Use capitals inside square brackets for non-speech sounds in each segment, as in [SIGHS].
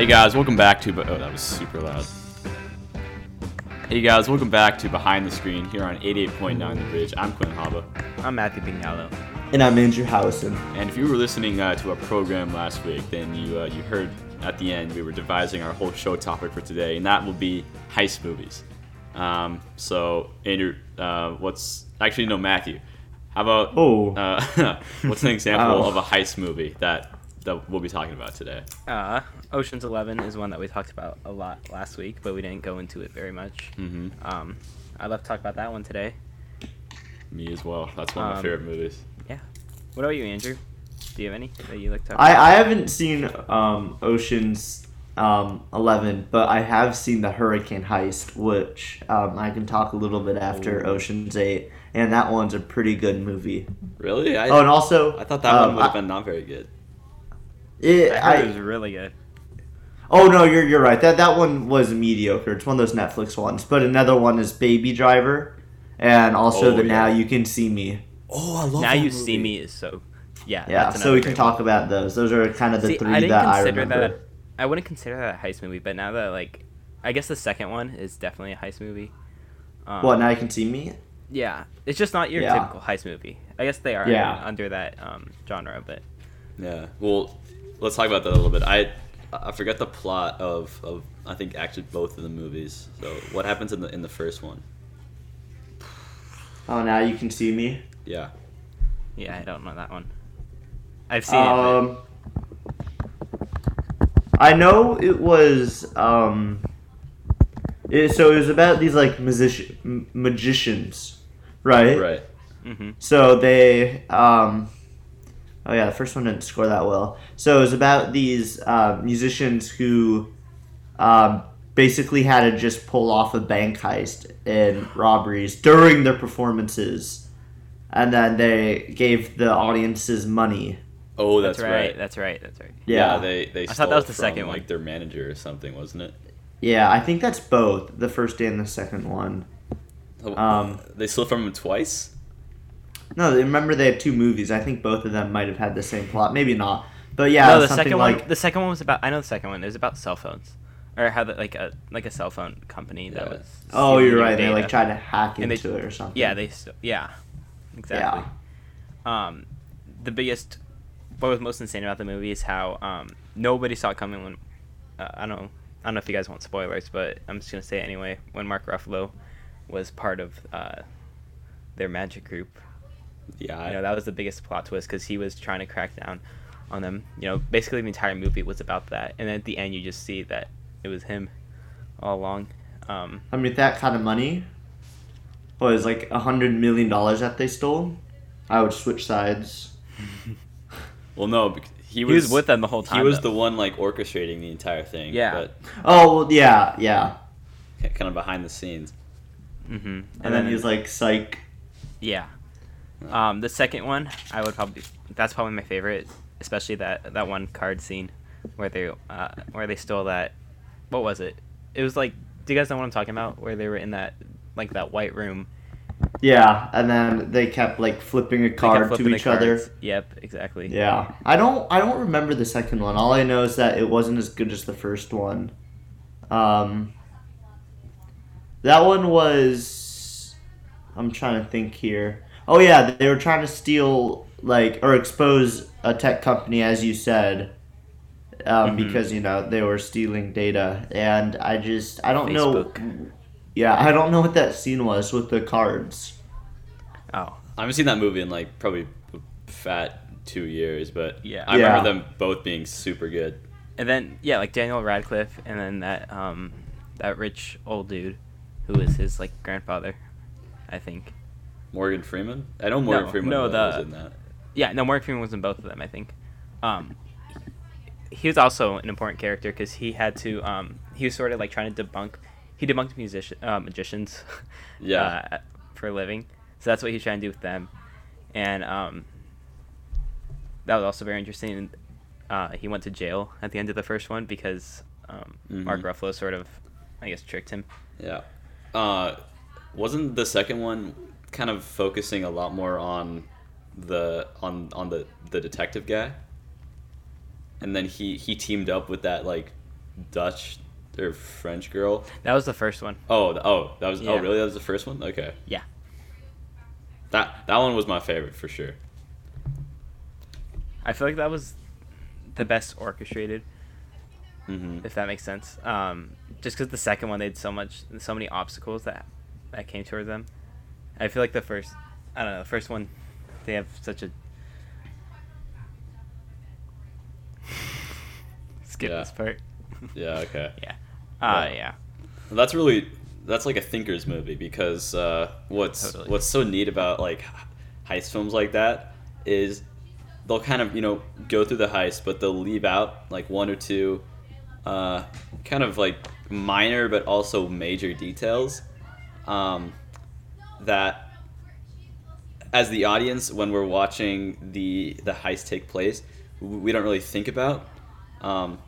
Hey guys, welcome back to. Oh, that was super loud. Hey guys, welcome back to Behind the Screen here on 88.9 The Bridge. I'm Quinn Haba. I'm Matthew Pingallo. And I'm Andrew Howison. And if you were listening uh, to our program last week, then you uh, you heard at the end we were devising our whole show topic for today, and that will be heist movies. Um, so Andrew, uh, what's actually no Matthew? How about Oh. uh, [LAUGHS] what's an example Oh. of a heist movie that that we'll be talking about today? Uh, Ocean's Eleven is one that we talked about a lot last week, but we didn't go into it very much. Mm-hmm. Um, I'd love to talk about that one today. Me as well. That's one of my Um, favorite movies. Yeah. What about you, Andrew? Do you have any that you like to talk I, about? I haven't seen um, Ocean's um, 11, but I have seen the Hurricane Heist, which um, I can talk a little bit after Ooh. Ocean's 8. And that one's a pretty good movie. Really? I, Oh, and also. I thought that um, one would have been not very good. it- I heard I- it was really good. oh, no, you're, you're right. That, that one was mediocre. It's one of those Netflix ones. But another one is Baby Driver. And also Oh, the Now. You Can See Me. Oh, I love now you see me is so. Yeah. Yeah, that's so we can great talk one. about those. Those are kind of the See, three I that I consider remember. that. I wouldn't consider that a heist movie, but now that like, I guess the second one is definitely a heist movie. Um, What, Now You Can See Me? Yeah, it's just not your Yeah. typical heist movie. I guess they are Yeah. under that um, genre, but Yeah. Well, let's talk about that a little bit. I I forget the plot of, of I think actually both of the movies. So what happens in the in the first one? Oh, Now You Can See Me? Yeah. yeah, I don't know that one. I've seen it. Um, I know it was. Um, it, so it was about these like musician m- magicians, right? Right. But, hmm So they. Um, oh yeah, the first one didn't score that well. So it was about these uh, musicians who, um, basically had to just pull off a bank heist and robberies during their performances, and then they gave the audiences money. Oh, that's, That's, right. That's right. That's right. Yeah. Yeah. they they. I thought that was the stole second one. Like their manager or something, wasn't it? Yeah, I think that's both the first and the second one. Um, they stole from him twice. No, remember they have two movies. I think both of them might have had the same plot. Maybe not, but yeah, no, the second like one. The second one was about. I know the second one. It was about cell phones, or how the, like a like a cell phone company that Yeah. was. oh, you're your right. They like tried to hack And they- into it or something. Yeah, they. St- yeah, exactly. Um, the biggest, what was most insane about the movie is how um nobody saw it coming when, uh, I don't know, I don't know if you guys want spoilers, but I'm just gonna say it anyway. When Mark Ruffalo was part of uh, their magic group, Yeah. I, you know that was the biggest plot twist because he was trying to crack down on them. You know, basically the entire movie was about that, and at the end you just see that it was him all along. Um, I mean, with that kind of money, what is like a hundred million dollars that they stole? I would switch sides. [LAUGHS] well, no, bec- he he was, was with them the whole time. He was though. the one like orchestrating the entire thing. Yeah. But, Oh well, yeah, yeah. Kind of behind the scenes. Hmm And, then he was like, "Psych." Yeah. Um, the second one, I would probably that's probably my favorite, especially that that one card scene where they uh, where they stole that. What was it? It was like, do you guys know what I'm talking about? Where they were in that like that white room. Yeah, and then they kept like flipping a card to flipping the each other. Yep, exactly. Yeah, I don't. I don't remember the second one. All I know is that it wasn't as good as the first one. Um, that one was. I'm trying to think here. Oh yeah, they were trying to steal like or expose a tech company, as you said, um, Mhm. because you know they were stealing data, and I just I don't know. Yeah, I don't know what that scene was with the cards. Oh, I haven't seen that movie in like probably fat two years, but Yeah. I Yeah. remember them both being super good. and then yeah, like Daniel Radcliffe, and then that um that rich old dude who was his like grandfather, I think. Morgan Freeman. I don't know Morgan No, Freeman no, was the- in that. Yeah, no, Morgan Freeman was in both of them, I think. Um, he was also an important character because he had to. Um, he was sort of like trying to debunk. He debunked musician, uh, magicians. [LAUGHS] Yeah. Uh, for a living, so that's what he's trying to do with them, and um, that was also very interesting. Uh, he went to jail at the end of the first one because um, Mark Mhm. Ruffalo sort of, I guess, tricked him. Yeah. Uh, wasn't the second one kind of focusing a lot more on the on on the the detective guy, and then he he teamed up with that like Dutch or French girl. That was the first one. Oh, oh, that was oh really that was the first one. Okay, Yeah. that that one was my favorite for sure. I feel like that was the best orchestrated, hmm if that makes sense. Um, just because the second one they had so much, so many obstacles that that came towards them. I feel like the first, I don't know, the first one, they have such a. [LAUGHS] Skip Yeah. this part. Yeah. Okay. [LAUGHS] Yeah. Uh, Yeah. yeah. That's really that's like a thinker's movie because uh, what's Totally. what's so neat about like heist films like that is they'll kind of you know go through the heist, but they'll leave out like one or two uh, kind of like minor but also major details um, that as the audience when we're watching the the heist take place we don't really think about um,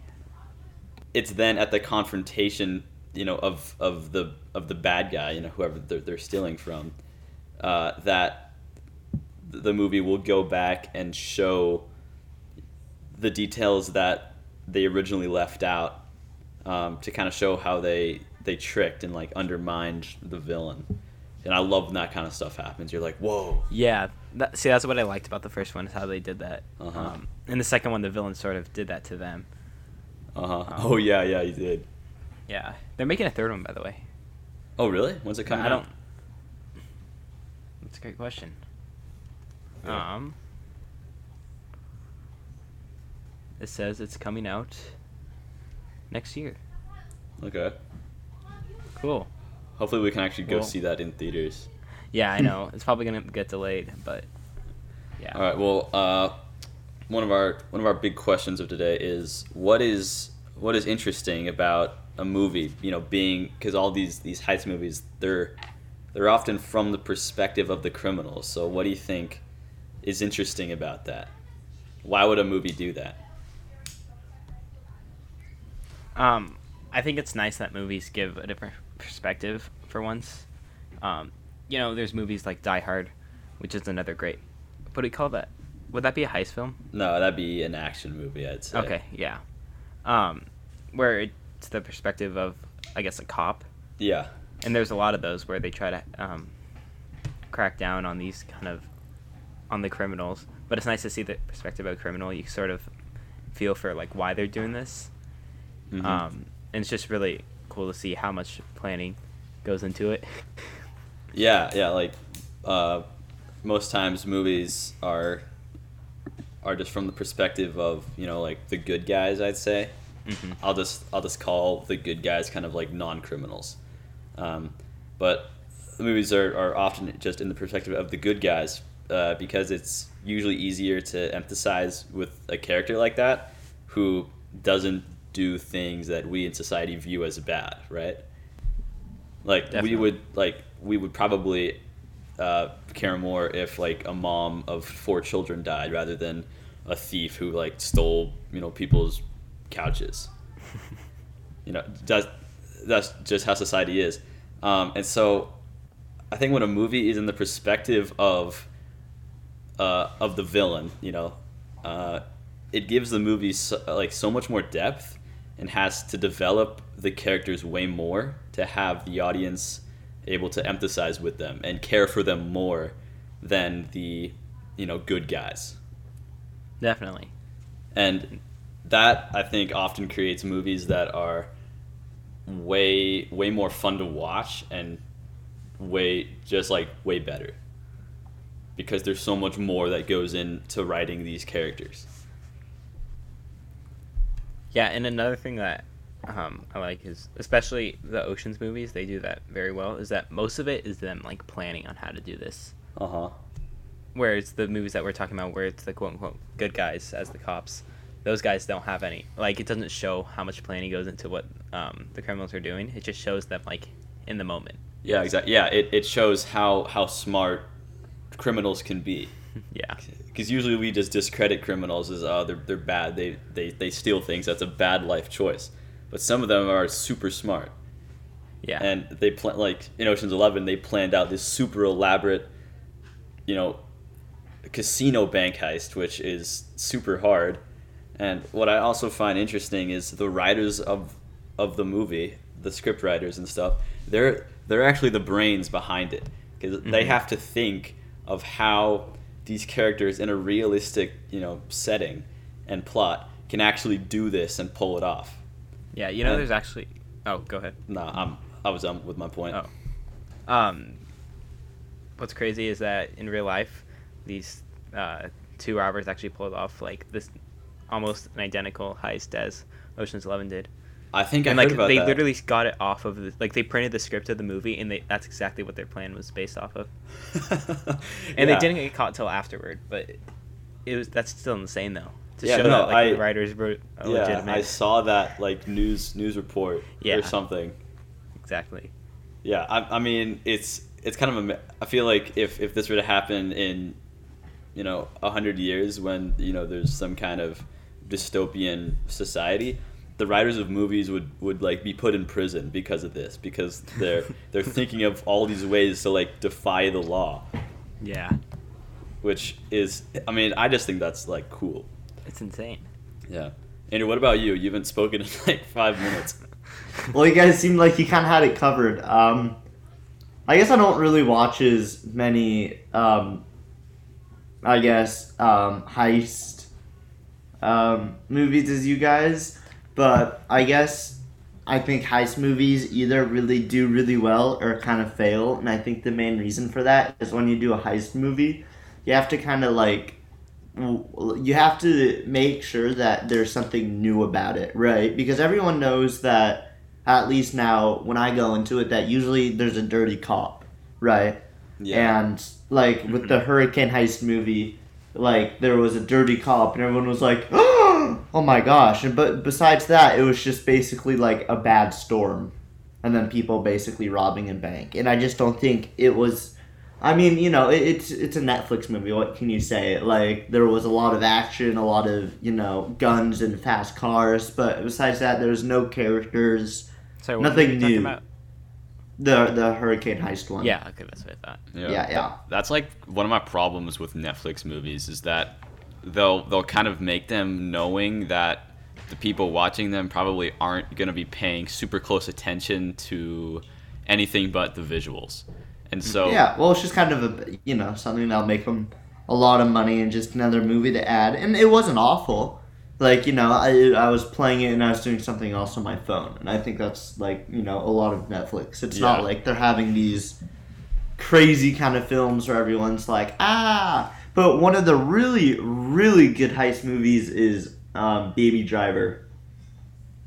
it's then at the confrontation you know of of the of the bad guy you know whoever they're, they're stealing from uh, that the movie will go back and show the details that they originally left out um, to kind of show how they they tricked and like undermined the villain and I love when that kind of stuff happens. You're like, whoa. Yeah. That, see, that's what I liked about the first one is how they did that. Uh-huh. Um, in the second one, the villain sort of did that to them. Uh huh. Um, oh yeah, yeah, you did. Yeah. They're making a third one, by the way. Oh really? When's it coming I don't. out? That's a great question. Yeah. Um. It says it's coming out next year. Okay. Cool. Hopefully we can actually go Well- see that in theaters. Yeah, I [LAUGHS] know. it's probably gonna get delayed, but yeah. All right. Well, uh, one of our one of our big questions of today is what is what is interesting about a movie? You know, being because all these these heist movies they're they're often from the perspective of the criminals. So what do you think is interesting about that? Why would a movie do that? Um, I think it's nice that movies give a different perspective for once. Um, you know, there's movies like Die Hard, which is another great. What do you call that? Would that be a heist film? No, that'd be an action movie. I'd say. Okay, yeah. Um, where it's the perspective of, I guess, a cop, Yeah. and there's a lot of those where they try to um, crack down on these kind of on the criminals. But it's nice to see the perspective of a criminal. You sort of feel for like why they're doing this. Mhm. Um, and it's just really cool to see how much planning goes into it. [LAUGHS] Yeah, yeah, like uh, most times movies are are just from the perspective of you know like the good guys. I'd say Mhm. I'll just I'll just call the good guys kind of like non criminals, um, but the movies are, are often just in the perspective of the good guys uh, because it's usually easier to emphasize with a character like that who doesn't do things that we in society view as bad, right? Like Definitely. we would like we would probably uh, care more if like a mom of four children died rather than a thief who like stole you know people's couches. [LAUGHS] you know that's that's just how society is, um, and so I think when a movie is in the perspective of uh, of the villain, you know, uh, it gives the movie so, like so much more depth and has to develop the characters way more to have the audience able to empathize with them and care for them more than the you know good guys. Definitely. and that i think often creates movies that are way way more fun to watch and way just like way better. Because there's so much more that goes into writing these characters Yeah, and another thing that um, I like is, especially the Ocean's movies, they do that very well. Is that most of it is them like planning on how to do this. uh-huh Whereas the movies that we're talking about, where it's the quote unquote good guys as the cops, those guys don't have any. Like it doesn't show how much planning goes into what um, the criminals are doing. It just shows them like in the moment. yeah exactly yeah it, it shows how how smart criminals can be [LAUGHS] yeah. because usually we just discredit criminals as oh they're, they're bad they, they they steal things that's a bad life choice but some of them are super smart Yeah. and they plan like in Ocean's Eleven they planned out this super elaborate, you know, casino bank heist, which is super hard. And what I also find interesting is the writers of of the movie, the script writers and stuff. They're they're actually the brains behind it because mm-hmm. they have to think of how these characters in a realistic, you know, setting and plot can actually do this and pull it off. Yeah, you know, and, there's actually. Oh, go ahead. No, nah, I'm I was done with my point. Oh, um, what's crazy is that in real life, these uh, two robbers actually pulled off like this almost an identical heist as Ocean's Eleven did. I think and I like they that. literally got it off of the, like they printed the script of the movie and they that's exactly what their plan was based off of. [LAUGHS] and yeah. they didn't get caught till afterward, but it was that's still insane though to yeah, show no, that like I, the writers were yeah, legitimate. I saw that like news news report yeah. or something. Exactly. Yeah, I, I mean it's it's kind of a I feel like if if this were to happen in you know a hundred years when you know there's some kind of dystopian society the writers of movies would would like be put in prison because of this because they're they're thinking of all these ways to like defy the law. Yeah. Which is i mean i just think that's like cool. It's insane. Yeah. Andrew what about you? You haven't spoken in like five minutes. [LAUGHS] Well you guys seem like you kind of had it covered. Um i guess i don't really watch as many um i guess um heist um movies as you guys but I guess I think heist movies either really do really well or kind of fail, and I think the main reason for that is when you do a heist movie, you have to kind of like you have to make sure that there's something new about it, right? Because everyone knows that at least now when I go into it that usually there's a dirty cop, right? Yeah. And like with the [CLEARS THROAT] Hurricane Heist movie, like there was a dirty cop and everyone was like, [GASPS] oh, my gosh. And but besides that, it was just basically like a bad storm, and then people basically robbing a bank. And I just don't think it was. I mean, you know, it, it's it's a Netflix movie. What can you say? Like there was a lot of action, a lot of you know guns and fast cars, but besides that, there's no characters. So nothing new. The the Hurricane Heist one. Yeah, okay, that's what I thought. Yeah, yeah, yeah. That's like one of my problems with Netflix movies is that they'll they'll kind of make them knowing that the people watching them probably aren't going to be paying super close attention to anything but the visuals. And so Yeah, well, it's just kind of a you know, something that'll make them a lot of money and just another movie to add. And it wasn't awful like you know I, I was playing it and i was doing something else on my phone. And i think that's like you know a lot of netflix. It's yeah. not like they're having these crazy kind of films where everyone's like ah. But one of the really really good heist movies is um, baby driver.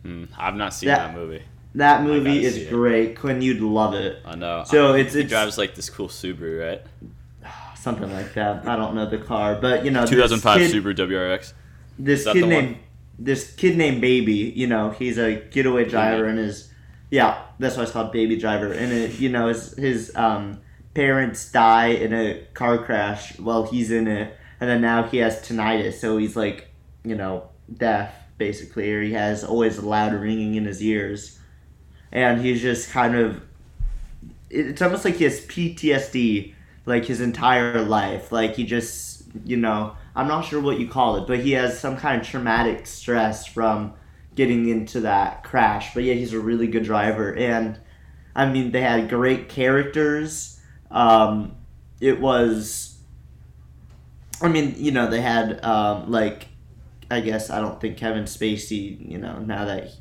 Hmm, i've not seen that, that movie. that movie is great. Quinn you'd love it. I know. So I, it's he it's, drives like this cool subaru right? [SIGHS] Something like that. I don't know the car but you know 2005 kid, subaru wrx this kid named one? this kid named Baby. You know, he's a getaway driver, and his yeah, that's why it's called Baby Driver. And it, you know, his his um, parents die in a car crash while he's in it, and then now he has tinnitus, so he's like, you know, deaf basically, or he has always a loud ringing in his ears, and he's just kind of. It's almost like he has PTSD, like his entire life. Like he just, you know, I'm not sure what you call it, but he has some kind of traumatic stress from getting into that crash. But yeah, he's a really good driver, and I mean they had great characters. Um, it was, I mean, you know, they had um, like, I guess I don't think Kevin Spacey, you know, now that. He,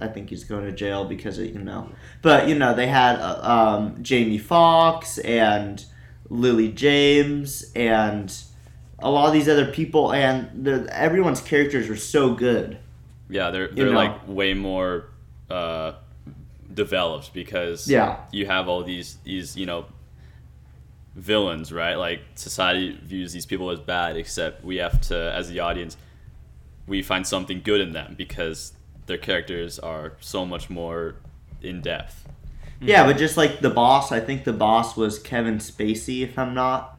I think he's going to jail because of, you know, but you know they had uh, um, Jamie Foxx and Lily James and a lot of these other people, and everyone's characters are so good. Yeah, they're they're you know? like way more uh, developed because yeah. you have all these these you know villains, right? Like society views these people as bad, except we have to, as the audience, we find something good in them because their characters are so much more in depth. Yeah, but just like the boss, I think the boss was Kevin Spacey, if I'm not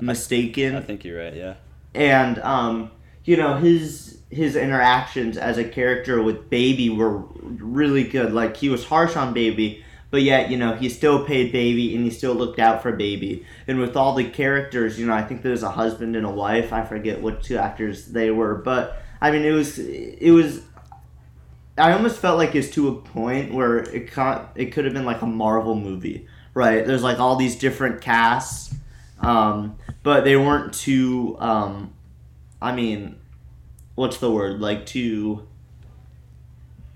mistaken. I think you're right. Yeah. And um, you know his his interactions as a character with Baby were really good. Like he was harsh on Baby, but yet you know he still paid baby and he still looked out for baby. And with all the characters, you know, I think there's a husband and a wife. I forget what two actors they were, but I mean, it was it was. I almost felt like it's to a point where it con- it could have been like a Marvel movie, right? There's like all these different casts, um, but they weren't too. Um, I mean, what's the word? Like too.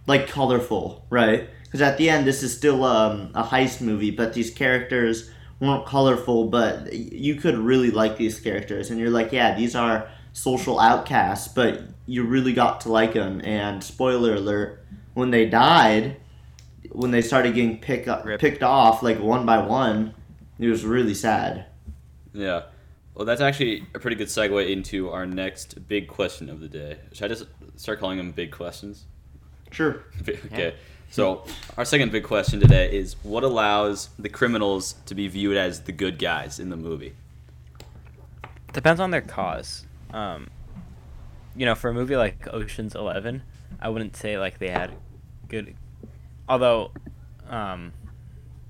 Like colorful, right? Because at the end, this is still um, a heist movie, but these characters weren't colorful, but you could really like these characters, and you're like, yeah, these are social outcasts, but you really got to like them. And spoiler alert, when they died, when they started getting pick up, picked off like one by one, it was really sad. Yeah. Well, that's actually a pretty good segue into our next big question of the day. Should I just start calling them big questions? Sure. [LAUGHS] okay. So, our second big question today is what allows the criminals to be viewed as the good guys in the movie? Depends on their cause. Um, you know, for a movie like Ocean's Eleven, I wouldn't say like they had good. Although, um,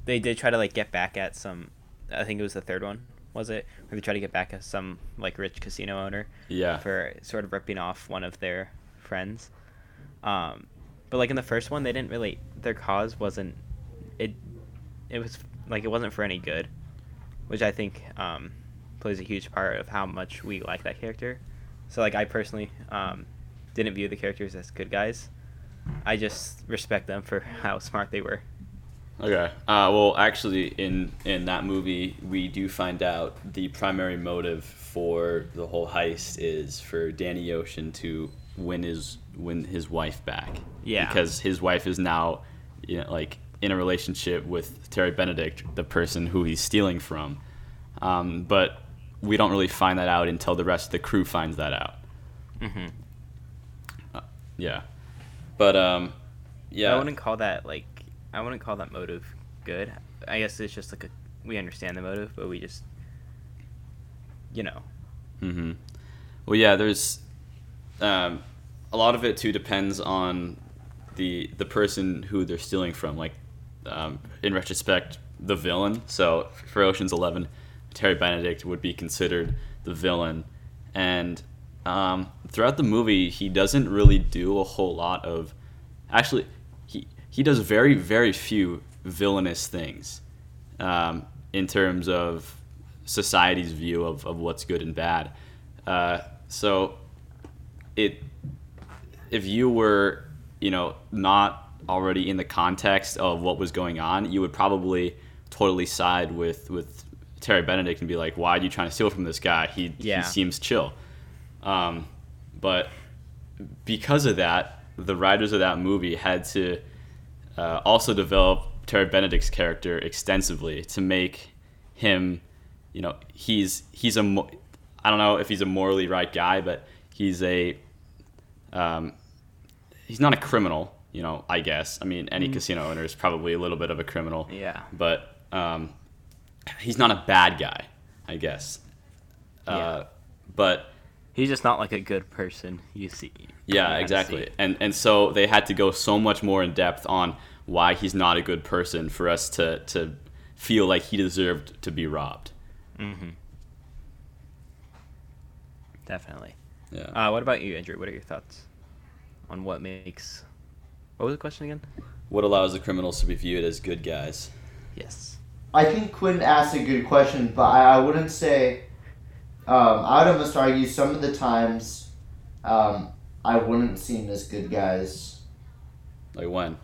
they did try to like get back at some. I think it was the third one. Was it where they tried to get back at some like rich casino owner Yeah. for sort of ripping off one of their friends. Um, but like in the first one, they didn't really. Their cause wasn't. It. It was like it wasn't for any good, which I think um, plays a huge part of how much we like that character. So like I personally um, didn't view the characters as good guys. I just respect them for [LAUGHS] how smart they were. Okay. Uh, well, actually, in in that movie, we do find out the primary motive for the whole heist is for Danny Ocean to win his win his wife back. Yeah. Because his wife is now, you know, like in a relationship with Terry Benedict, the person who he's stealing from. Um, but we don't really find that out until the rest of the crew finds that out. Mm-hmm. Yeah. But um, yeah. I wouldn't call that like I wouldn't call that motive good. I guess it's just like a we understand the motive, but we just you know. Mm-hmm. Well, yeah, there's um, a lot of it too depends on the the person who they're stealing from. Like um, in retrospect, the villain. So for Ocean's Eleven, Terry Benedict would be considered the villain, and um, throughout the movie, he doesn't really do a whole lot of. Actually, he does very very few villainous things um, in terms of society's view of, of what's good and bad. Uh, so it if you were you know not already in the context of what was going on, you would probably totally side with with Terry Benedict and be like, "Why are you trying to steal from this guy? He Yeah. he seems chill." Um, but because of that, the writers of that movie had to uh, also develop Terry Benedict's character extensively to make him, you know, he's he's a I don't know if he's a morally right guy, but he's a um, he's not a criminal, you know. I guess I mean any casino owner is probably a little bit of a criminal, Yeah. but um, he's not a bad guy, I guess. Uh, Yeah. But He's just not like a good person. You see. yeah, kinda exactly. see. And and so they had to go so much more in depth on why he's not a good person for us to to feel like he deserved to be robbed. Mm-hmm. Definitely. Yeah. Uh, what about you, Andrew? What are your thoughts on what makes? What was the question again? what allows the criminals to be viewed as good guys? Yes. I think Quinn asked a good question, but I, I wouldn't say. Um, I would almost argue some of the times, um, I wouldn't see them as good guys. Like when?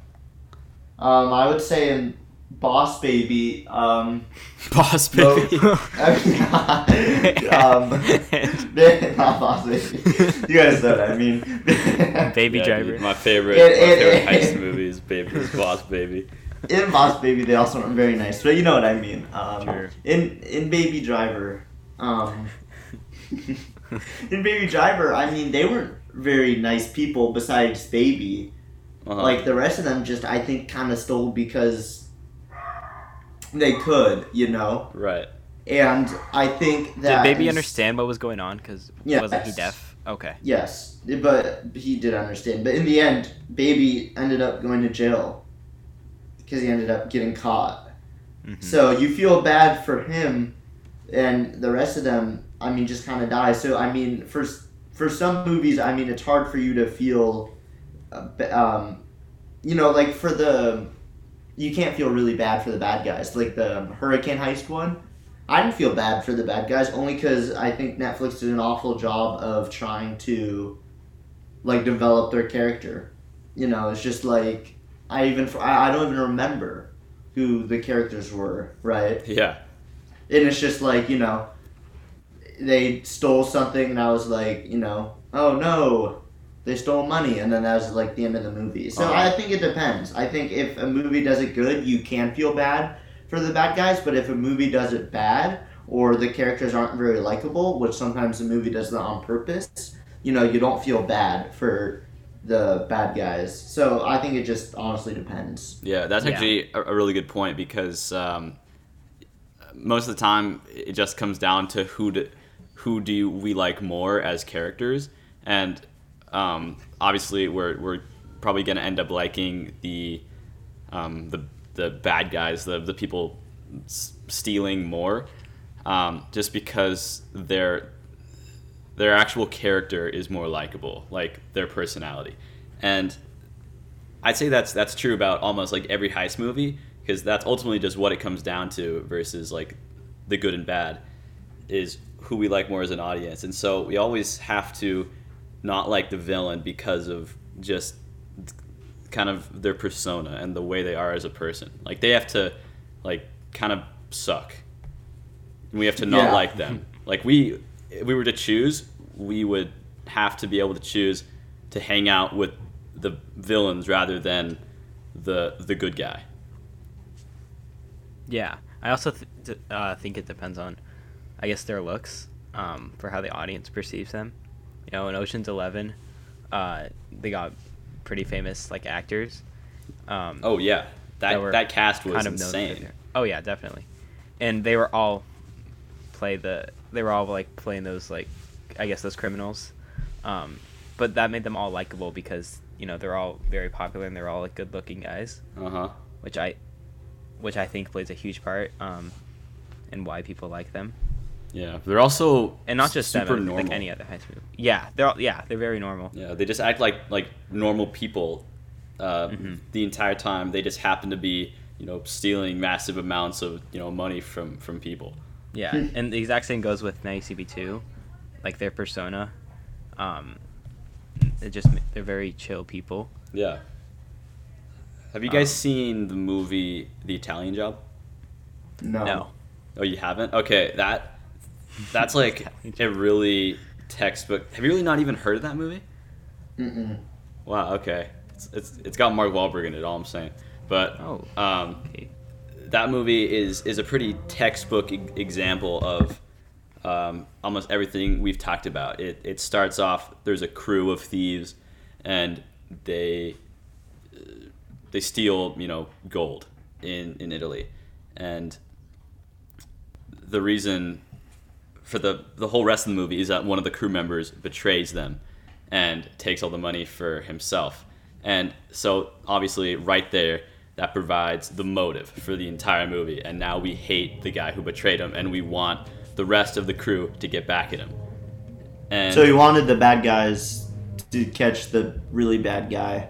Um, I would say in Boss Baby, um, [LAUGHS] Boss No. baby. [LAUGHS] um, [LAUGHS] not Boss Baby. You guys know what I mean. Baby Yeah, Driver. dude, my favorite, It- my favorite it- heist movie is Baby is Boss Baby. in Boss Baby, they also weren't very nice, but you know what I mean. Um, Sure. In in Baby Driver, um, in Baby Driver, I mean they weren't very nice people besides Baby. Uh-huh. Like the rest of them, just I think kind of stole because they could, you know. right. And I think Did that Baby is- understand what was going on? Because Yes. wasn't he deaf? Okay. Yes, but he did understand. But in the end, Baby ended up going to jail because he ended up getting caught. Mm-hmm. So you feel bad for him, and the rest of them. I mean, just kind of die. So I mean, for for some movies, I mean, it's hard for you to feel, uh, um, you know, like for the, you can't feel really bad for the bad guys. Like the Hurricane Heist one, I didn't feel bad for the bad guys only because I think Netflix did an awful job of trying to, like, develop their character. You know, it's just like I even I don't even remember who the characters were, right? Yeah. And it's just like you know, they stole something, and I was like, you know, oh no, they stole money, and then that was like the end of the movie. So uh-huh. I think it depends. I think if a movie does it good, you can feel bad for the bad guys, but if a movie does it bad or the characters aren't very likable, which sometimes the movie does that on purpose, you know, you don't feel bad for the bad guys. So I think it just honestly depends. Yeah, that's actually yeah. a really good point because um, most of the time it just comes down to who do, who do we like more as characters, and um, obviously we're we're probably going to end up liking the um, the the bad guys, the the people s- stealing more, um, just because their their actual character is more likable, like their personality, and I'd say that's that's true about almost like every heist movie because that's ultimately just what it comes down to versus like the good and bad is who we like more as an audience, and so we always have to not like the villain because of just kind of their persona and the way they are as a person. Like they have to like kind of suck. And we have to not yeah. like them. Like we if we were to choose, we would have to be able to choose to hang out with the villains rather than the the good guy. Yeah, I also th- uh, think it depends on, I guess, their looks um, for how the audience perceives them. You know, in Ocean's Eleven, uh, they got pretty famous like actors. Um, oh yeah, that that, that cast was kind of insane. Oh yeah, definitely, and they were all play the they were all like playing those like I guess those criminals, um, but that made them all likable because you know they're all very popular and they're all like good looking guys. Uh huh. Which I, which I think plays a huge part um, in why people like them. Yeah, they're also and not just super them, normal. like any other high school. Yeah, they're all, yeah they're very normal. Yeah, they just act like like normal people uh, mm-hmm. the entire time. They just happen to be you know stealing massive amounts of you know money from from people. Yeah, and the exact same goes with CB two, like their persona. Um, it just they're very chill people. Yeah. Have you guys um, seen the movie The Italian Job? No. No. Oh, you haven't? Okay, that that's like [LAUGHS] a really textbook. Have you really not even heard of that movie? Mm-mm. Wow. Okay. It's, it's it's got Mark Wahlberg in it. All I'm saying. But oh, um, okay. that movie is is a pretty textbook e- example of um, almost everything we've talked about. It it starts off. There's a crew of thieves, and they they steal you know gold in in Italy, and the reason for the the whole rest of the movie is that one of the crew members betrays them and takes all the money for himself. And so obviously right there that provides the motive for the entire movie and now we hate the guy who betrayed him and we want the rest of the crew to get back at him. And so he wanted the bad guys to catch the really bad guy.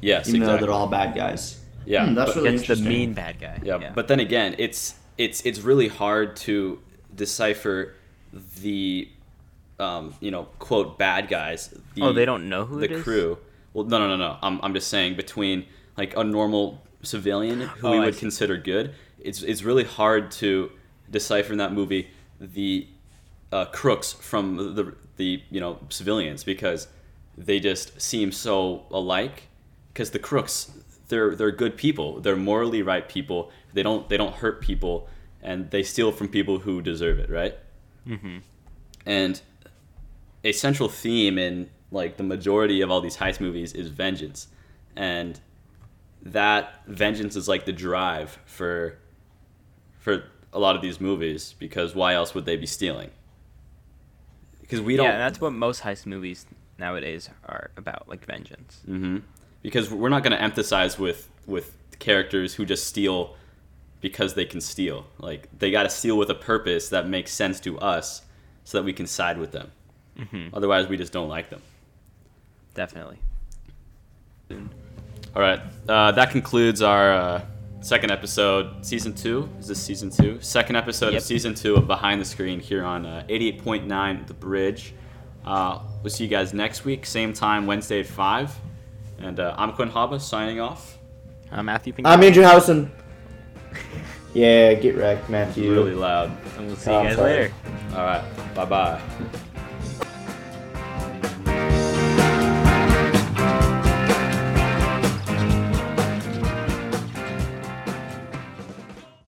Yes, even exactly. though they're all bad guys. Yeah, hmm, that's really interesting. the mean bad guy. Yeah, yeah, but then again, it's it's it's really hard to decipher the um, you know quote bad guys. The, oh, they don't know who the crew. Well, no, no, no, no. I'm I'm just saying between like a normal civilian who oh, we would consider good. It's it's really hard to decipher in that movie the uh, crooks from the the you know civilians because they just seem so alike. Because the crooks, they're they're good people. They're morally right people. They don't they don't hurt people, and they steal from people who deserve it. Right. Mm-hmm. And a central theme in like the majority of all these heist movies is vengeance, and that vengeance is like the drive for for a lot of these movies because why else would they be stealing? Because we don't. Yeah, that's what most heist movies nowadays are about, like vengeance. Mm-hmm. Because we're not going to emphasize with with characters who just steal because they can steal. Like they got to steal with a purpose that makes sense to us, so that we can side with them. Mhm. Otherwise, we just don't like them. Definitely. All right, uh, that concludes our uh, second episode, season two. Is this season two? Second episode Yep. of season two of Behind the Screen here on uh, 88.9 The Bridge. Uh, we'll see you guys next week, same time, Wednesday at 5. And uh, I'm Quinn Haba signing off. I'm Matthew Pink. I'm Andrew Howson. Yeah, get wrecked, Matthew. Really loud. And we'll see Oh, you guys later. All right, bye bye.